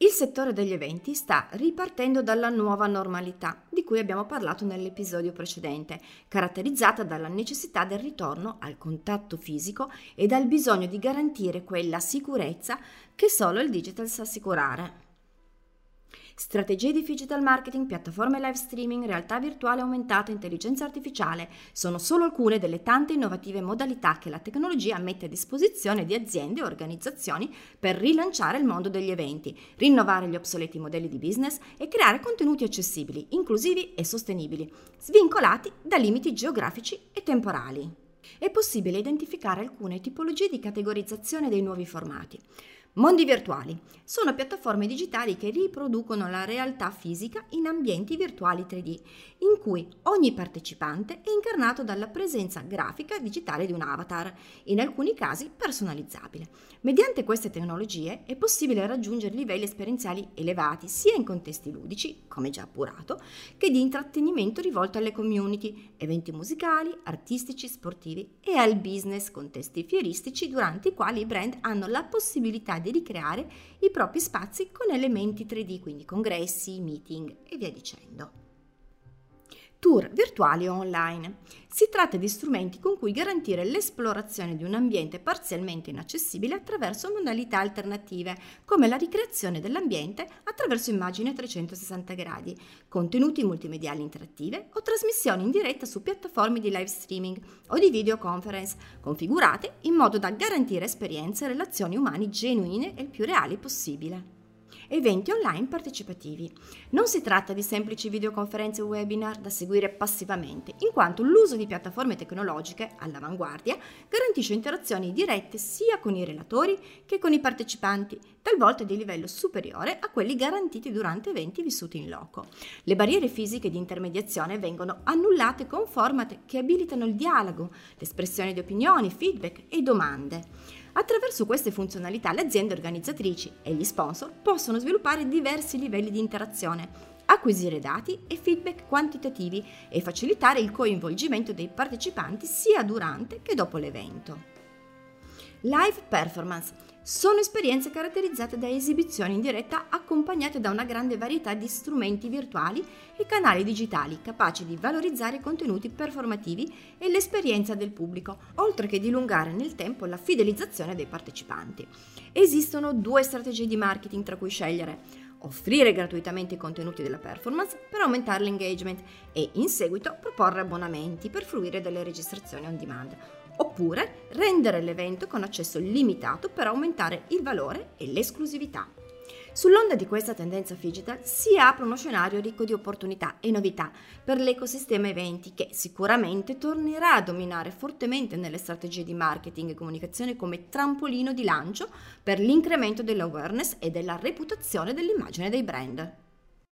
Il settore degli eventi sta ripartendo dalla nuova normalità, di cui abbiamo parlato nell'episodio precedente, caratterizzata dalla necessità del ritorno al contatto fisico e dal bisogno di garantire quella sicurezza che solo il digital sa assicurare. Strategie di digital marketing, piattaforme live streaming, realtà virtuale aumentata, intelligenza artificiale sono solo alcune delle tante innovative modalità che la tecnologia mette a disposizione di aziende e organizzazioni per rilanciare il mondo degli eventi, rinnovare gli obsoleti modelli di business e creare contenuti accessibili, inclusivi e sostenibili, svincolati da limiti geografici e temporali. È possibile identificare alcune tipologie di categorizzazione dei nuovi formati. Mondi virtuali sono piattaforme digitali che riproducono la realtà fisica in ambienti virtuali 3D, in cui ogni partecipante è incarnato dalla presenza grafica digitale di un avatar, in alcuni casi personalizzabile. Mediante queste tecnologie è possibile raggiungere livelli esperienziali elevati sia in contesti ludici, come già appurato, che di intrattenimento rivolto alle community, eventi musicali, artistici, sportivi e al business, contesti fieristici durante i quali i brand hanno la possibilità di di ricreare i propri spazi con elementi 3D, quindi congressi, meeting e via dicendo. Tour virtuali o online. Si tratta di strumenti con cui garantire l'esplorazione di un ambiente parzialmente inaccessibile attraverso modalità alternative, come la ricreazione dell'ambiente attraverso immagini a 360 gradi, contenuti multimediali interattive o trasmissioni in diretta su piattaforme di live streaming o di videoconference, configurate in modo da garantire esperienze e relazioni umane genuine e il più reali possibile eventi online partecipativi. Non si tratta di semplici videoconferenze o webinar da seguire passivamente, in quanto l'uso di piattaforme tecnologiche all'avanguardia garantisce interazioni dirette sia con i relatori che con i partecipanti, talvolta di livello superiore a quelli garantiti durante eventi vissuti in loco. Le barriere fisiche di intermediazione vengono annullate con format che abilitano il dialogo, l'espressione di opinioni, feedback e domande. Attraverso queste funzionalità le aziende organizzatrici e gli sponsor possono sviluppare diversi livelli di interazione, acquisire dati e feedback quantitativi e facilitare il coinvolgimento dei partecipanti sia durante che dopo l'evento. Live performance sono esperienze caratterizzate da esibizioni in diretta accompagnate da una grande varietà di strumenti virtuali e canali digitali capaci di valorizzare i contenuti performativi e l'esperienza del pubblico, oltre che dilungare nel tempo la fidelizzazione dei partecipanti. Esistono due strategie di marketing tra cui scegliere offrire gratuitamente i contenuti della performance per aumentare l'engagement e in seguito proporre abbonamenti per fruire delle registrazioni on demand oppure rendere l'evento con accesso limitato per aumentare il valore e l'esclusività. Sull'onda di questa tendenza digital si apre uno scenario ricco di opportunità e novità per l'ecosistema eventi che sicuramente tornerà a dominare fortemente nelle strategie di marketing e comunicazione come trampolino di lancio per l'incremento dell'awareness e della reputazione dell'immagine dei brand.